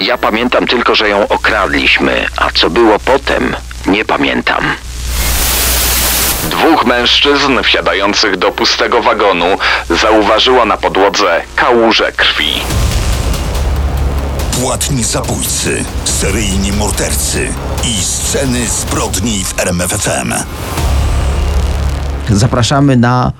Ja pamiętam tylko, że ją okradliśmy, a co było potem, nie pamiętam. Dwóch mężczyzn wsiadających do pustego wagonu zauważyło na podłodze kałuże krwi. Płatni zabójcy, seryjni mordercy i sceny zbrodni w RMFFM. Zapraszamy na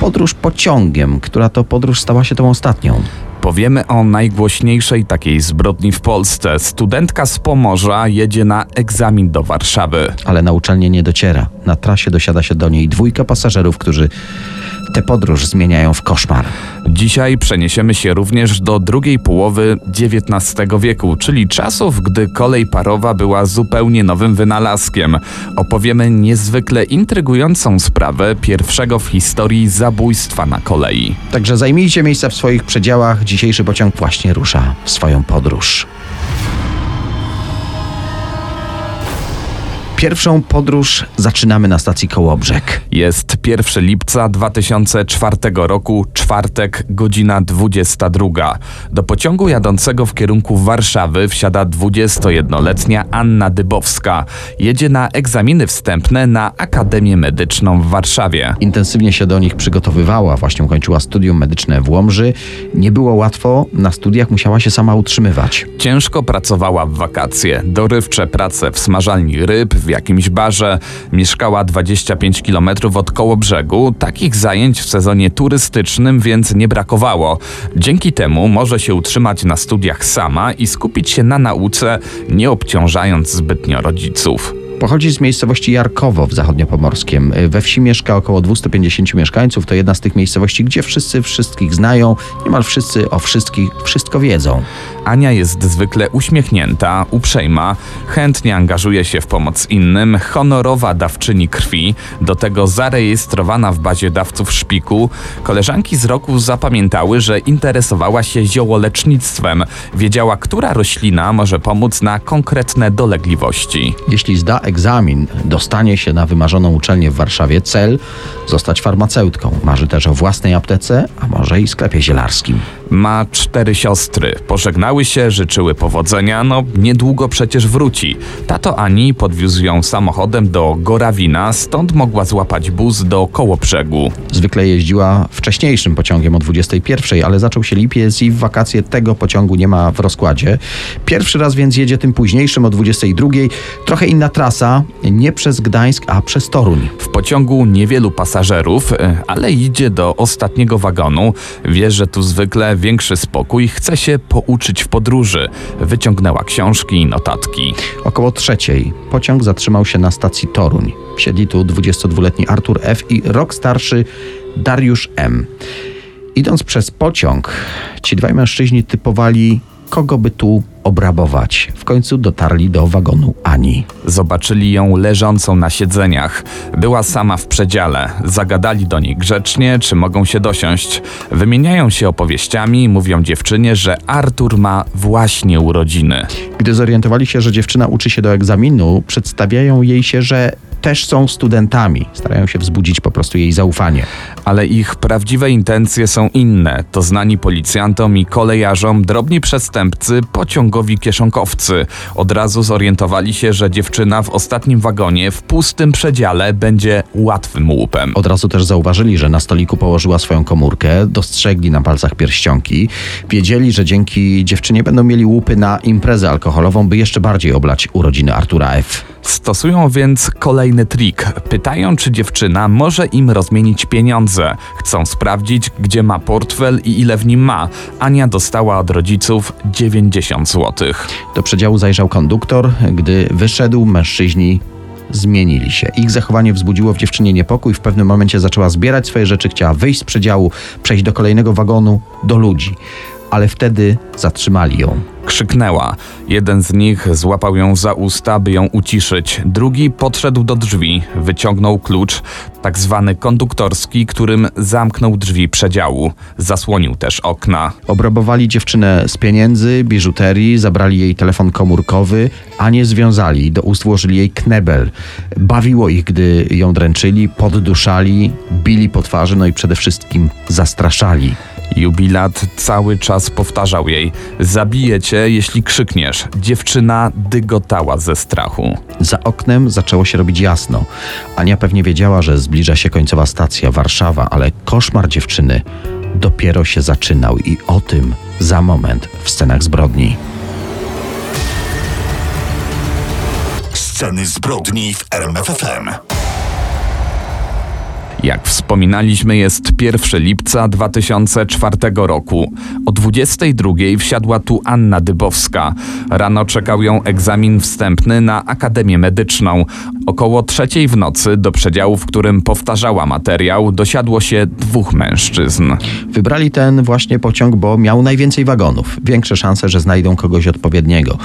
podróż pociągiem, która to podróż stała się tą ostatnią. Powiemy o najgłośniejszej takiej zbrodni w Polsce. Studentka z Pomorza jedzie na egzamin do Warszawy. Ale na uczelnię nie dociera. Na trasie dosiada się do niej dwójka pasażerów, którzy tę podróż zmieniają w koszmar. Dzisiaj przeniesiemy się również do drugiej połowy XIX wieku, czyli czasów, gdy kolej parowa była zupełnie nowym wynalazkiem. Opowiemy niezwykle intrygującą sprawę pierwszego w historii zabójstwa na kolei. Także zajmijcie miejsca w swoich przedziałach. Dzisiejszy pociąg właśnie rusza w swoją podróż. Pierwszą podróż zaczynamy na stacji Kołobrzeg. Jest 1 lipca 2004 roku, czwartek, godzina 22. Do pociągu jadącego w kierunku Warszawy wsiada 21-letnia Anna Dybowska. Jedzie na egzaminy wstępne na Akademię Medyczną w Warszawie. Intensywnie się do nich przygotowywała, właśnie ukończyła studium medyczne w Łomży. Nie było łatwo, na studiach musiała się sama utrzymywać. Ciężko pracowała w wakacje, dorywcze prace w smażalni ryb, w jakimś barze. Mieszkała 25 km od koło brzegu. Takich zajęć w sezonie turystycznym więc nie brakowało. Dzięki temu może się utrzymać na studiach sama i skupić się na nauce, nie obciążając zbytnio rodziców. Pochodzi z miejscowości Jarkowo w zachodniopomorskiem. We wsi mieszka około 250 mieszkańców. To jedna z tych miejscowości, gdzie wszyscy wszystkich znają, niemal wszyscy o wszystkich wszystko wiedzą. Ania jest zwykle uśmiechnięta, uprzejma, chętnie angażuje się w pomoc innym, honorowa dawczyni krwi, do tego zarejestrowana w bazie dawców szpiku. Koleżanki z roku zapamiętały, że interesowała się ziołolecznictwem, wiedziała, która roślina może pomóc na konkretne dolegliwości. Jeśli zda egzamin, dostanie się na wymarzoną uczelnię w Warszawie. Cel zostać farmaceutką. Marzy też o własnej aptece, a może i sklepie zielarskim. Ma cztery siostry. Pożegnały się, życzyły powodzenia, no niedługo przecież wróci. Tato Ani podwiózł ją samochodem do Gorawina, stąd mogła złapać bus do Kołobrzegu. Zwykle jeździła wcześniejszym pociągiem o 21, ale zaczął się lipiec i w wakacje tego pociągu nie ma w rozkładzie. Pierwszy raz więc jedzie tym późniejszym o 22. Trochę inna trasa, nie przez Gdańsk, a przez Toruń. W pociągu niewielu pasażerów, e, ale idzie do ostatniego wagonu. Wie, że tu zwykle większy spokój, chce się pouczyć w podróży. Wyciągnęła książki i notatki. Około trzeciej pociąg zatrzymał się na stacji Toruń. Siedli tu 22-letni Artur F. i rok starszy Dariusz M. Idąc przez pociąg, ci dwaj mężczyźni typowali, kogo by tu obrabować. W końcu dotarli do wagonu Ani. Zobaczyli ją leżącą na siedzeniach. Była sama w przedziale. Zagadali do niej grzecznie, czy mogą się dosiąść. Wymieniają się opowieściami, mówią dziewczynie, że Artur ma właśnie urodziny. Gdy zorientowali się, że dziewczyna uczy się do egzaminu, przedstawiają jej się, że też są studentami. Starają się wzbudzić po prostu jej zaufanie. Ale ich prawdziwe intencje są inne. To znani policjantom i kolejarzom drobni przestępcy, pociągowi kieszonkowcy. Od razu zorientowali się, że dziewczyna w ostatnim wagonie, w pustym przedziale, będzie łatwym łupem. Od razu też zauważyli, że na stoliku położyła swoją komórkę, dostrzegli na palcach pierścionki, wiedzieli, że dzięki dziewczynie będą mieli łupy na imprezę alkoholową, by jeszcze bardziej oblać urodziny Artura F. Stosują więc kolejny trik. Pytają, czy dziewczyna może im rozmienić pieniądze. Chcą sprawdzić, gdzie ma portfel i ile w nim ma. Ania dostała od rodziców 90 zł. Do przedziału zajrzał konduktor. Gdy wyszedł, mężczyźni zmienili się. Ich zachowanie wzbudziło w dziewczynie niepokój. W pewnym momencie zaczęła zbierać swoje rzeczy, chciała wyjść z przedziału, przejść do kolejnego wagonu, do ludzi. Ale wtedy zatrzymali ją. Krzyknęła. Jeden z nich złapał ją za usta, by ją uciszyć. Drugi podszedł do drzwi, wyciągnął klucz, tak zwany konduktorski, którym zamknął drzwi przedziału. Zasłonił też okna. Obrabowali dziewczynę z pieniędzy, biżuterii, zabrali jej telefon komórkowy, a nie związali. Do ust włożyli jej knebel. Bawiło ich, gdy ją dręczyli, podduszali, bili po twarzy, no i przede wszystkim zastraszali. Jubilat cały czas powtarzał jej: Zabiję cię, jeśli krzykniesz. Dziewczyna dygotała ze strachu. Za oknem zaczęło się robić jasno. Ania pewnie wiedziała, że zbliża się końcowa stacja Warszawa, ale koszmar dziewczyny dopiero się zaczynał i o tym za moment w scenach zbrodni. Sceny zbrodni w RMFFM. Jak wspominaliśmy, jest 1 lipca 2004 roku. O 22 wsiadła tu Anna Dybowska. Rano czekał ją egzamin wstępny na Akademię Medyczną. Około trzeciej w nocy, do przedziału, w którym powtarzała materiał, dosiadło się dwóch mężczyzn. Wybrali ten właśnie pociąg, bo miał najwięcej wagonów. Większe szanse, że znajdą kogoś odpowiedniego.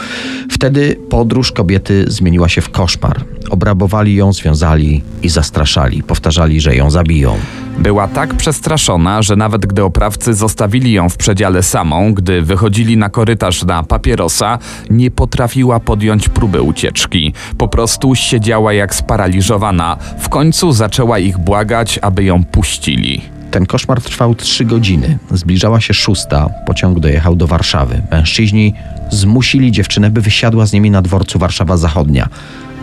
Wtedy podróż kobiety zmieniła się w koszmar. Obrabowali ją, związali i zastraszali. Powtarzali, że ją zabiją. Była tak przestraszona, że nawet gdy oprawcy zostawili ją w przedziale samą, gdy wychodzili na korytarz na papierosa, nie potrafiła podjąć próby ucieczki. Po prostu siedziała jak sparaliżowana. W końcu zaczęła ich błagać, aby ją puścili. Ten koszmar trwał trzy godziny. Zbliżała się szósta, pociąg dojechał do Warszawy. Mężczyźni zmusili dziewczynę, by wysiadła z nimi na dworcu Warszawa Zachodnia.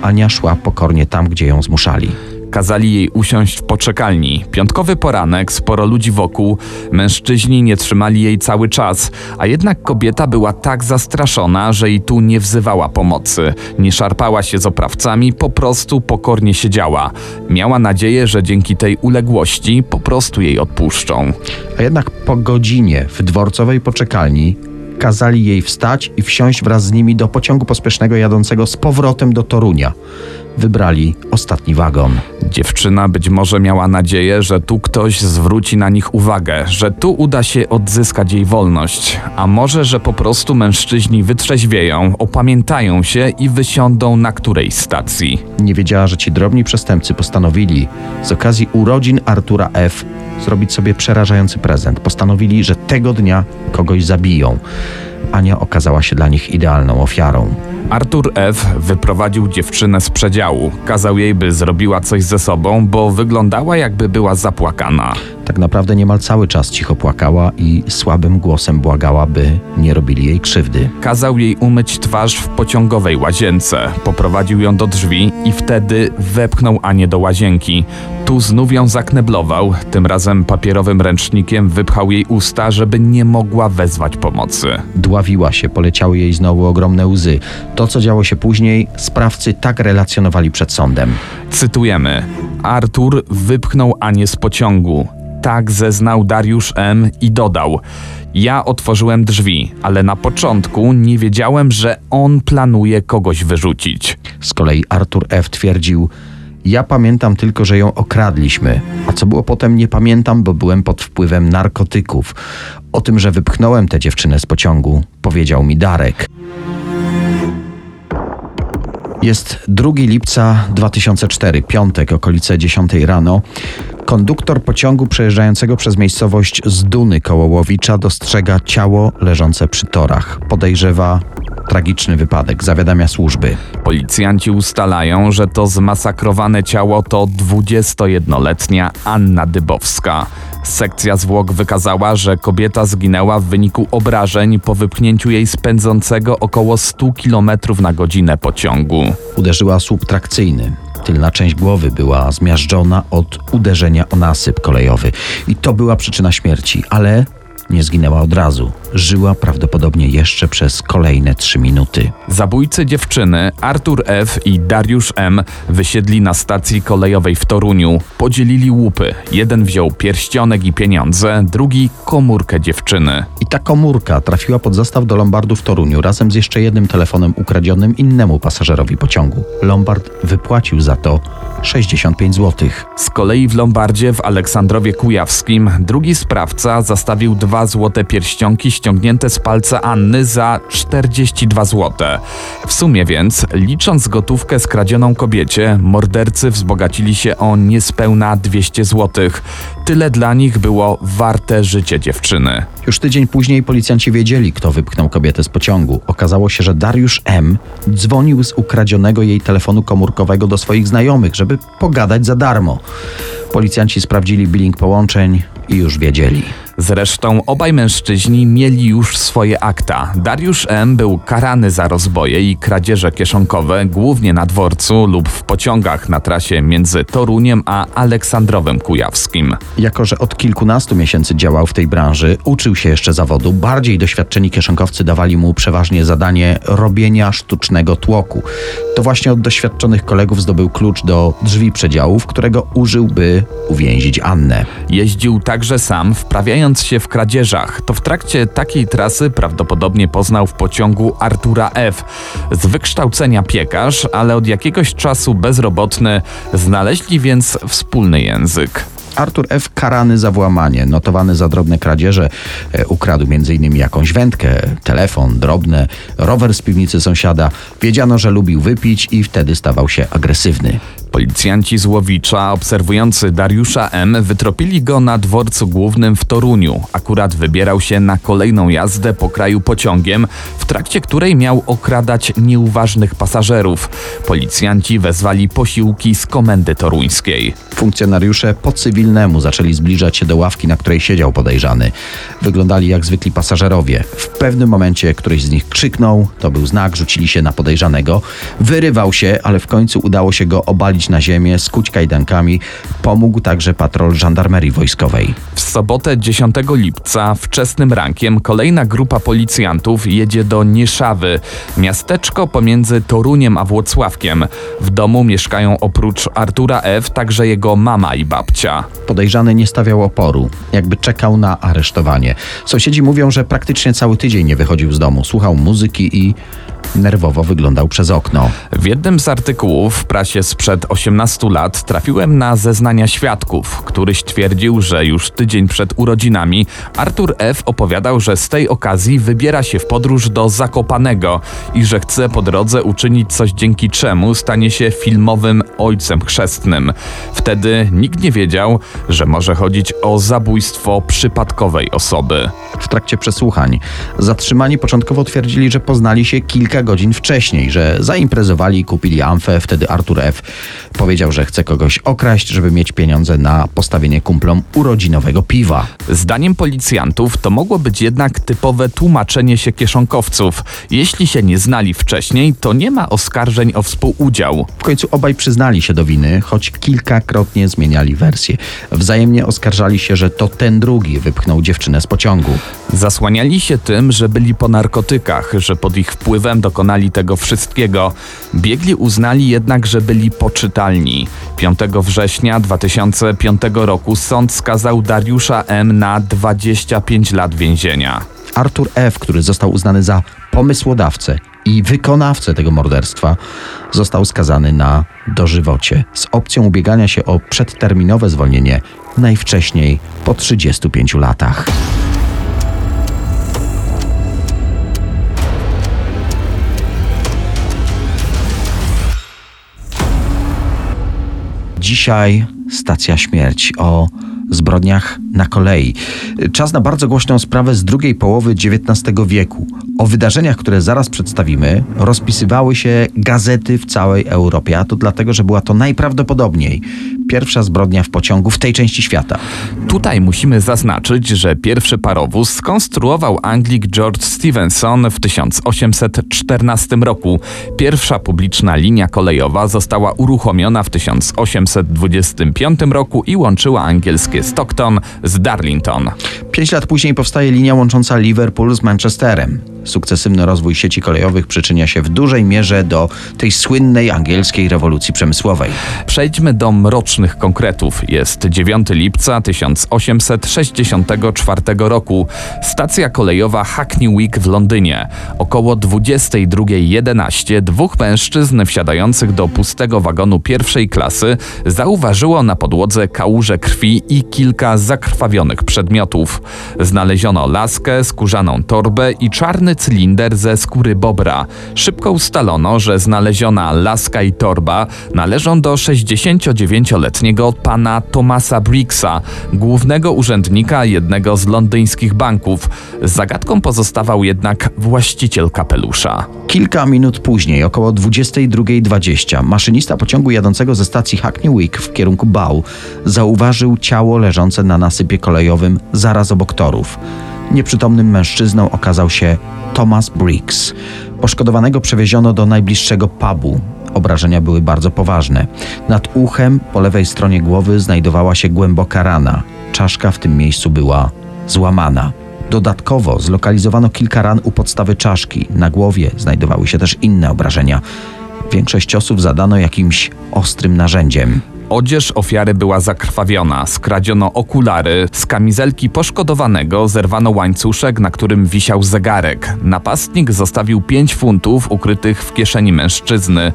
Ania szła pokornie tam, gdzie ją zmuszali. Kazali jej usiąść w poczekalni. Piątkowy poranek, sporo ludzi wokół. Mężczyźni nie trzymali jej cały czas, a jednak kobieta była tak zastraszona, że i tu nie wzywała pomocy. Nie szarpała się z oprawcami, po prostu pokornie siedziała. Miała nadzieję, że dzięki tej uległości po prostu jej odpuszczą. A jednak po godzinie w dworcowej poczekalni kazali jej wstać i wsiąść wraz z nimi do pociągu pospiesznego jadącego z powrotem do Torunia. Wybrali ostatni wagon. Dziewczyna być może miała nadzieję, że tu ktoś zwróci na nich uwagę, że tu uda się odzyskać jej wolność, a może, że po prostu mężczyźni wytrzeźwieją, opamiętają się i wysiądą na którejś stacji. Nie wiedziała, że ci drobni przestępcy postanowili z okazji urodzin Artura F. zrobić sobie przerażający prezent. Postanowili, że tego dnia kogoś zabiją. Ania okazała się dla nich idealną ofiarą. Artur F. wyprowadził dziewczynę z przedziału. Kazał jej, by zrobiła coś ze sobą, bo wyglądała jakby była zapłakana. Tak naprawdę niemal cały czas cicho płakała i słabym głosem błagała, by nie robili jej krzywdy. Kazał jej umyć twarz w pociągowej łazience. Poprowadził ją do drzwi i wtedy wepchnął Anię do łazienki. Tu znów ją zakneblował, tym razem papierowym ręcznikiem wypchał jej usta, żeby nie mogła wezwać pomocy. Dławiła się, poleciały jej znowu ogromne łzy. To, co działo się później, sprawcy tak relacjonowali przed sądem. Cytujemy: Artur wypchnął Anię z pociągu. Tak zeznał Dariusz M. i dodał: Ja otworzyłem drzwi, ale na początku nie wiedziałem, że on planuje kogoś wyrzucić. Z kolei Artur F. twierdził: Ja pamiętam tylko, że ją okradliśmy, a co było potem nie pamiętam, bo byłem pod wpływem narkotyków. O tym, że wypchnąłem tę dziewczynę z pociągu, powiedział mi Darek. Jest 2 lipca 2004, piątek, okolice 10 rano. Konduktor pociągu przejeżdżającego przez miejscowość Zduny koło Łowicza dostrzega ciało leżące przy torach. Podejrzewa tragiczny wypadek, zawiadamia służby. Policjanci ustalają, że to zmasakrowane ciało to 21-letnia Anna Dybowska. Sekcja zwłok wykazała, że kobieta zginęła w wyniku obrażeń po wypchnięciu jej z pędzącego około 100 km na godzinę pociągu. Uderzyła słup trakcyjny. Tylna część głowy była zmiażdżona od uderzenia o nasyp kolejowy. I to była przyczyna śmierci, ale nie zginęła od razu. Żyła prawdopodobnie jeszcze przez kolejne trzy minuty. Zabójcy dziewczyny Artur F. i Dariusz M. wysiedli na stacji kolejowej w Toruniu. Podzielili łupy. Jeden wziął pierścionek i pieniądze, drugi komórkę dziewczyny. I ta komórka trafiła pod zastaw do Lombardu w Toruniu razem z jeszcze jednym telefonem ukradzionym innemu pasażerowi pociągu. Lombard wypłacił za to 65 zł. Z kolei w Lombardzie w Aleksandrowie Kujawskim drugi sprawca zastawił dwa złote pierścionki ściągnięte z palca Anny za 42 złote. W sumie więc, licząc gotówkę skradzioną kobiecie, mordercy wzbogacili się o niespełna 200 złotych. Tyle dla nich było warte życie dziewczyny. Już tydzień później policjanci wiedzieli, kto wypchnął kobietę z pociągu. Okazało się, że Dariusz M. dzwonił z ukradzionego jej telefonu komórkowego do swoich znajomych, żeby pogadać za darmo. Policjanci sprawdzili billing połączeń i już wiedzieli. Zresztą obaj mężczyźni mieli już swoje akta. Dariusz M. był karany za rozboje i kradzieże kieszonkowe, głównie na dworcu lub w pociągach na trasie między Toruniem a Aleksandrowem Kujawskim. Jako, że od kilkunastu miesięcy działał w tej branży, uczył się jeszcze zawodu, bardziej doświadczeni kieszonkowcy dawali mu przeważnie zadanie robienia sztucznego tłoku. To właśnie od doświadczonych kolegów zdobył klucz do drzwi przedziałów, którego użył, by uwięzić Annę. Jeździł także sam, wprawiając się w kradzieżach. To w trakcie takiej trasy prawdopodobnie poznał w pociągu Artura F. Z wykształcenia piekarz, ale od jakiegoś czasu bezrobotny, znaleźli więc wspólny język. Artur F. karany za włamanie, notowany za drobne kradzieże, e, ukradł m.in. jakąś wędkę, telefon, drobne, rower z piwnicy sąsiada. Wiedziano, że lubił wypić i wtedy stawał się agresywny. Policjanci z Łowicza, obserwujący Dariusza M., wytropili go na dworcu głównym w Toruniu. Akurat wybierał się na kolejną jazdę po kraju pociągiem, w trakcie której miał okradać nieuważnych pasażerów. Policjanci wezwali posiłki z komendy toruńskiej. Funkcjonariusze po cywilnemu zaczęli zbliżać się do ławki, na której siedział podejrzany. Wyglądali jak zwykli pasażerowie. W pewnym momencie któryś z nich krzyknął, to był znak, rzucili się na podejrzanego. Wyrywał się, ale w końcu udało się go obalić na ziemię, skuć kajdankami. Pomógł także patrol żandarmerii wojskowej. W sobotę 10 lipca wczesnym rankiem kolejna grupa policjantów jedzie do Nieszawy, miasteczko pomiędzy Toruniem a Włocławkiem. W domu mieszkają oprócz Artura F. także jego mama i babcia. Podejrzany nie stawiał oporu, jakby czekał na aresztowanie. Sąsiedzi mówią, że praktycznie cały tydzień nie wychodził z domu, słuchał muzyki i nerwowo wyglądał przez okno. W jednym z artykułów w prasie sprzed 18 lat trafiłem na zeznania świadków. Któryś twierdził, że już tydzień przed urodzinami Artur F. opowiadał, że z tej okazji wybiera się w podróż do Zakopanego i że chce po drodze uczynić coś dzięki czemu stanie się filmowym ojcem chrzestnym. Wtedy nikt nie wiedział, że może chodzić o zabójstwo przypadkowej osoby. W trakcie przesłuchań zatrzymani początkowo twierdzili, że poznali się kilka godzin wcześniej, że zaimprezowali i kupili amfę. Wtedy Artur F. powiedział, że chce kogoś okraść, żeby mieć pieniądze na postawienie kumplom urodzinowego piwa. Zdaniem policjantów to mogło być jednak typowe tłumaczenie się kieszonkowców. Jeśli się nie znali wcześniej, to nie ma oskarżeń o współudział. W końcu obaj przyznali się do winy, choć kilkakrotnie zmieniali wersję. Wzajemnie oskarżali się, że to ten drugi wypchnął dziewczynę z pociągu. Zasłaniali się tym, że byli po narkotykach, że pod ich wpływem dokonali tego wszystkiego. Biegli uznali jednak, że byli poczytalni. 5 września 2005 roku sąd skazał Dariusza M. na 25 lat więzienia. Artur F., który został uznany za pomysłodawcę i wykonawcę tego morderstwa, został skazany na dożywocie z opcją ubiegania się o przedterminowe zwolnienie najwcześniej po 35 latach. Dzisiaj stacja śmierci o zbrodniach na kolei. Czas na bardzo głośną sprawę z drugiej połowy XIX wieku. O wydarzeniach, które zaraz przedstawimy, rozpisywały się gazety w całej Europie, a to dlatego, że była to najprawdopodobniej pierwsza zbrodnia w pociągu w tej części świata. Tutaj musimy zaznaczyć, że pierwszy parowóz skonstruował Anglik George Stephenson w 1814 roku. Pierwsza publiczna linia kolejowa została uruchomiona w 1825 roku i łączyła angielskie Stockton z Darlington. Pięć lat później powstaje linia łącząca Liverpool z Manchesterem. Sukcesywny rozwój sieci kolejowych przyczynia się w dużej mierze do tej słynnej angielskiej rewolucji przemysłowej. Przejdźmy do mrocznych konkretów. Jest 9 lipca 1864 roku. Stacja kolejowa Hackney Wick w Londynie. Około 22.11 dwóch mężczyzn wsiadających do pustego wagonu pierwszej klasy zauważyło na podłodze kałuże krwi i kilka zakrwawionych przedmiotów. Znaleziono laskę, skórzaną torbę i czarny cylinder ze skóry bobra. Szybko ustalono, że znaleziona laska i torba należą do 69-letniego pana Thomasa Briggsa, głównego urzędnika jednego z londyńskich banków. Zagadką pozostawał jednak właściciel kapelusza. Kilka minut później, około 22.20, maszynista pociągu jadącego ze stacji Hackney Wick w kierunku Bow zauważył ciało leżące na nasypie kolejowym zaraz obok torów. Nieprzytomnym mężczyzną okazał się Thomas Briggs. Poszkodowanego przewieziono do najbliższego pubu. Obrażenia były bardzo poważne. Nad uchem po lewej stronie głowy znajdowała się głęboka rana. Czaszka w tym miejscu była złamana. Dodatkowo zlokalizowano kilka ran u podstawy czaszki. Na głowie znajdowały się też inne obrażenia. Większość ciosów zadano jakimś ostrym narzędziem. Odzież ofiary była zakrwawiona, skradziono okulary, z kamizelki poszkodowanego zerwano łańcuszek, na którym wisiał zegarek. Napastnik zostawił 5 funtów ukrytych w kieszeni mężczyzny.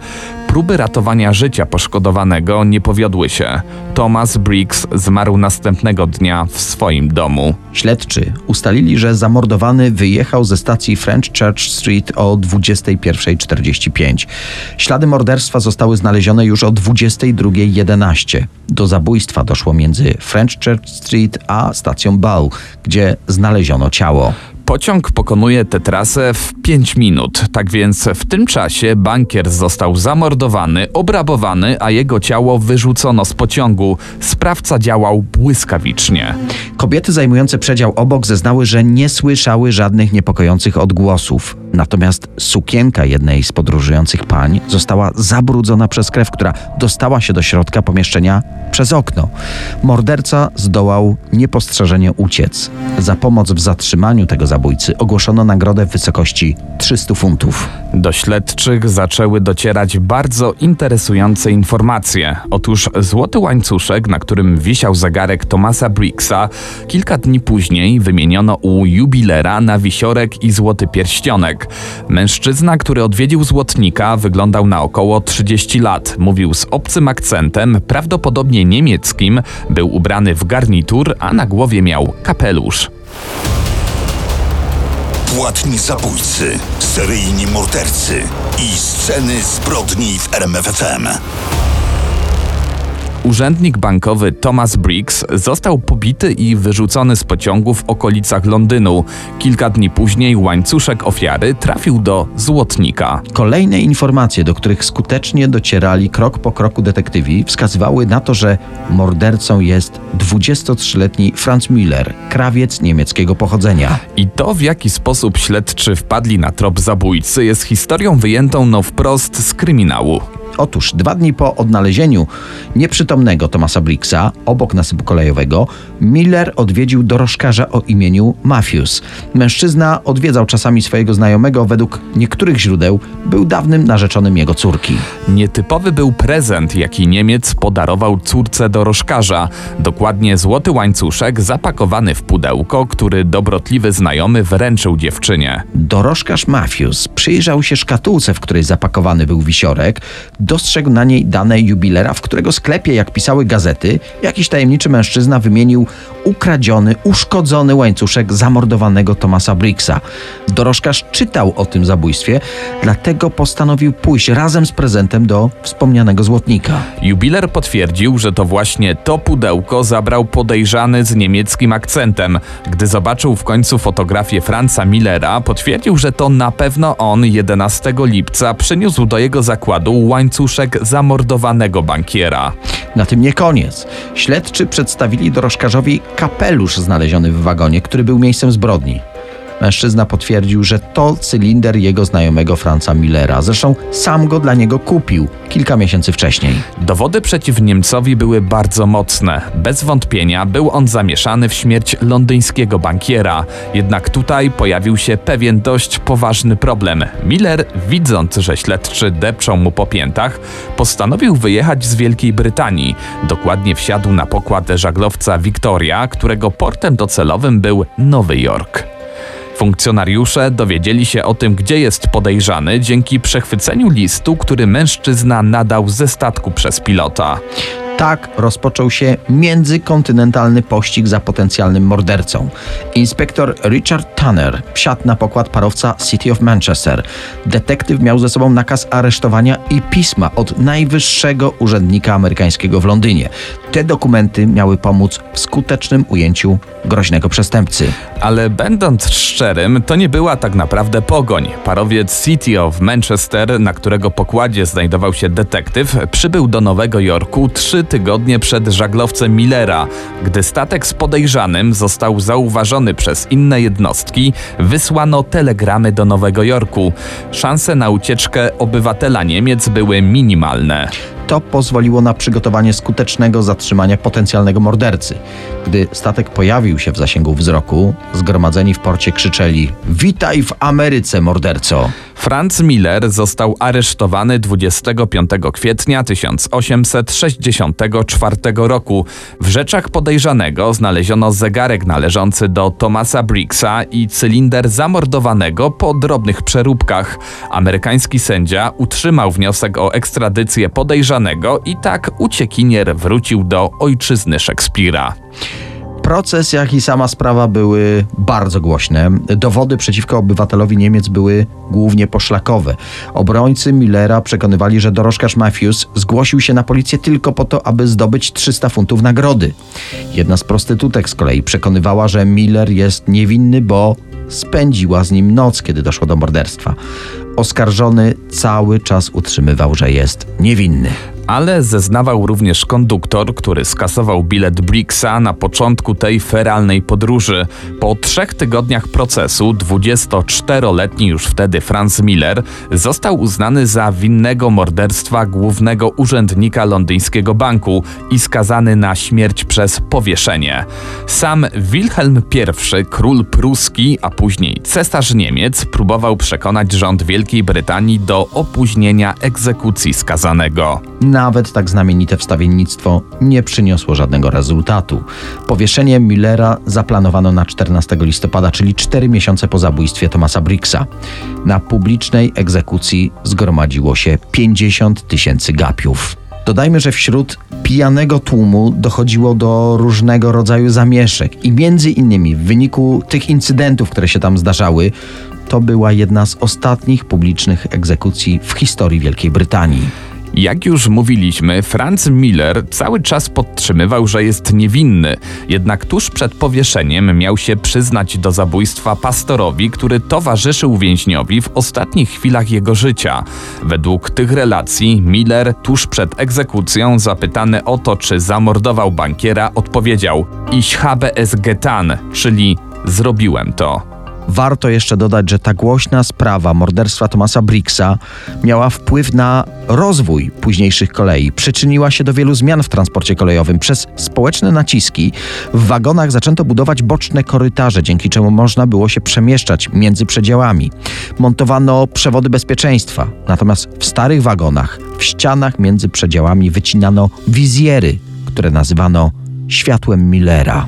Próby ratowania życia poszkodowanego nie powiodły się. Thomas Briggs zmarł następnego dnia w swoim domu. Śledczy ustalili, że zamordowany wyjechał ze stacji French Church Street o 21.45. Ślady morderstwa zostały znalezione już o 22.11. Do zabójstwa doszło między French Church Street a stacją Bow, gdzie znaleziono ciało. Pociąg pokonuje tę trasę w 5 minut, tak więc w tym czasie bankier został zamordowany, obrabowany, a jego ciało wyrzucono z pociągu. Sprawca działał błyskawicznie. Kobiety zajmujące przedział obok zeznały, że nie słyszały żadnych niepokojących odgłosów. Natomiast sukienka jednej z podróżujących pań została zabrudzona przez krew, która dostała się do środka pomieszczenia przez okno. Morderca zdołał niepostrzeżenie uciec. Za pomoc w zatrzymaniu tego zabójcy ogłoszono nagrodę w wysokości 300 funtów. Do śledczych zaczęły docierać bardzo interesujące informacje. Otóż złoty łańcuszek, na którym wisiał zegarek Thomasa Briggsa, kilka dni później wymieniono u jubilera na wisiorek i złoty pierścionek. Mężczyzna, który odwiedził złotnika, wyglądał na około 30 lat. Mówił z obcym akcentem, prawdopodobnie niemieckim, był ubrany w garnitur, a na głowie miał kapelusz. Płatni zabójcy, seryjni mordercy i sceny zbrodni w RMFFM. Urzędnik bankowy Thomas Briggs został pobity i wyrzucony z pociągu w okolicach Londynu. Kilka dni później łańcuszek ofiary trafił do złotnika. Kolejne informacje, do których skutecznie docierali krok po kroku detektywi, wskazywały na to, że mordercą jest 23-letni Franz Müller, krawiec niemieckiego pochodzenia. I to, w jaki sposób śledczy wpadli na trop zabójcy, jest historią wyjętą no wprost z kryminału. Otóż dwa dni po odnalezieniu nieprzytomnego Thomasa Briggsa obok nasypu kolejowego, Miller odwiedził dorożkarza o imieniu Matthews. Mężczyzna odwiedzał czasami swojego znajomego, według niektórych źródeł był dawnym narzeczonym jego córki. Nietypowy był prezent, jaki Niemiec podarował córce dorożkarza. Dokładnie złoty łańcuszek zapakowany w pudełko, który dobrotliwy znajomy wręczył dziewczynie. Dorożkarz Matthews przyjrzał się szkatułce, w której zapakowany był wisiorek, dostrzegł na niej dane jubilera, w którego sklepie, jak pisały gazety, jakiś tajemniczy mężczyzna wymienił ukradziony, uszkodzony łańcuszek zamordowanego Thomasa Briggsa. Dorożkarz czytał o tym zabójstwie, dlatego postanowił pójść razem z prezentem do wspomnianego złotnika. Jubiler potwierdził, że to właśnie to pudełko zabrał podejrzany z niemieckim akcentem. Gdy zobaczył w końcu fotografię Franza Millera, potwierdził, że to na pewno on 11 lipca przyniósł do jego zakładu łańcuszek zamordowanego bankiera. Na tym nie koniec. Śledczy przedstawili dorożkarzowi kapelusz znaleziony w wagonie, który był miejscem zbrodni. Mężczyzna potwierdził, że to cylinder jego znajomego Franza Millera. Zresztą sam go dla niego kupił kilka miesięcy wcześniej. Dowody przeciw Niemcowi były bardzo mocne. Bez wątpienia był on zamieszany w śmierć londyńskiego bankiera. Jednak tutaj pojawił się pewien dość poważny problem. Miller, widząc, że śledczy depczą mu po piętach, postanowił wyjechać z Wielkiej Brytanii. Dokładnie wsiadł na pokład żaglowca Victoria, którego portem docelowym był Nowy Jork. Funkcjonariusze dowiedzieli się o tym, gdzie jest podejrzany dzięki przechwyceniu listu, który mężczyzna nadał ze statku przez pilota. Tak rozpoczął się międzykontynentalny pościg za potencjalnym mordercą. Inspektor Richard Tanner wsiadł na pokład parowca City of Manchester. Detektyw miał ze sobą nakaz aresztowania i pisma od najwyższego urzędnika amerykańskiego w Londynie. Te dokumenty miały pomóc w skutecznym ujęciu groźnego przestępcy. Ale będąc szczerym, to nie była tak naprawdę pogoń. Parowiec City of Manchester, na którego pokładzie znajdował się detektyw, przybył do Nowego Jorku trzy tygodnie przed żaglowcem Millera. Gdy statek z podejrzanym został zauważony przez inne jednostki, wysłano telegramy do Nowego Jorku. Szanse na ucieczkę obywatela Niemiec były minimalne. To pozwoliło na przygotowanie skutecznego zatrzymania potencjalnego mordercy. Gdy statek pojawił się w zasięgu wzroku, zgromadzeni w porcie krzyczeli: Witaj w Ameryce, morderco! Franz Miller został aresztowany 25 kwietnia 1864 roku. W rzeczach podejrzanego znaleziono zegarek należący do Thomasa Briggsa i cylinder zamordowanego po drobnych przeróbkach. Amerykański sędzia utrzymał wniosek o ekstradycję podejrzanego i tak uciekinier wrócił do ojczyzny Szekspira. Proces, jak i sama sprawa były bardzo głośne. Dowody przeciwko obywatelowi Niemiec były głównie poszlakowe. Obrońcy Millera przekonywali, że dorożkarz Matthews zgłosił się na policję tylko po to, aby zdobyć 300 funtów nagrody. Jedna z prostytutek z kolei przekonywała, że Miller jest niewinny, bo spędziła z nim noc, kiedy doszło do morderstwa. Oskarżony cały czas utrzymywał, że jest niewinny ale zeznawał również konduktor, który skasował bilet Briggsa na początku tej feralnej podróży. Po trzech tygodniach procesu 24-letni już wtedy Franz Miller został uznany za winnego morderstwa głównego urzędnika londyńskiego banku i skazany na śmierć przez powieszenie. Sam Wilhelm I, król pruski, a później cesarz Niemiec, próbował przekonać rząd Wielkiej Brytanii do opóźnienia egzekucji skazanego. Nawet tak znamienite wstawiennictwo nie przyniosło żadnego rezultatu. Powieszenie Millera zaplanowano na 14 listopada, czyli 4 miesiące po zabójstwie Thomasa Briggsa. Na publicznej egzekucji zgromadziło się 50 tysięcy gapiów. Dodajmy, że wśród pijanego tłumu dochodziło do różnego rodzaju zamieszek i między innymi w wyniku tych incydentów, które się tam zdarzały, to była jedna z ostatnich publicznych egzekucji w historii Wielkiej Brytanii. Jak już mówiliśmy, Franz Miller cały czas podtrzymywał, że jest niewinny, jednak tuż przed powieszeniem miał się przyznać do zabójstwa pastorowi, który towarzyszył więźniowi w ostatnich chwilach jego życia. Według tych relacji Miller tuż przed egzekucją zapytany o to, czy zamordował bankiera, odpowiedział: Ich habe es getan, czyli zrobiłem to. Warto jeszcze dodać, że ta głośna sprawa morderstwa Thomasa Briggsa miała wpływ na rozwój późniejszych kolei. Przyczyniła się do wielu zmian w transporcie kolejowym. Przez społeczne naciski w wagonach zaczęto budować boczne korytarze, dzięki czemu można było się przemieszczać między przedziałami. Montowano przewody bezpieczeństwa, natomiast w starych wagonach, w ścianach między przedziałami wycinano wizjery, które nazywano światłem Millera.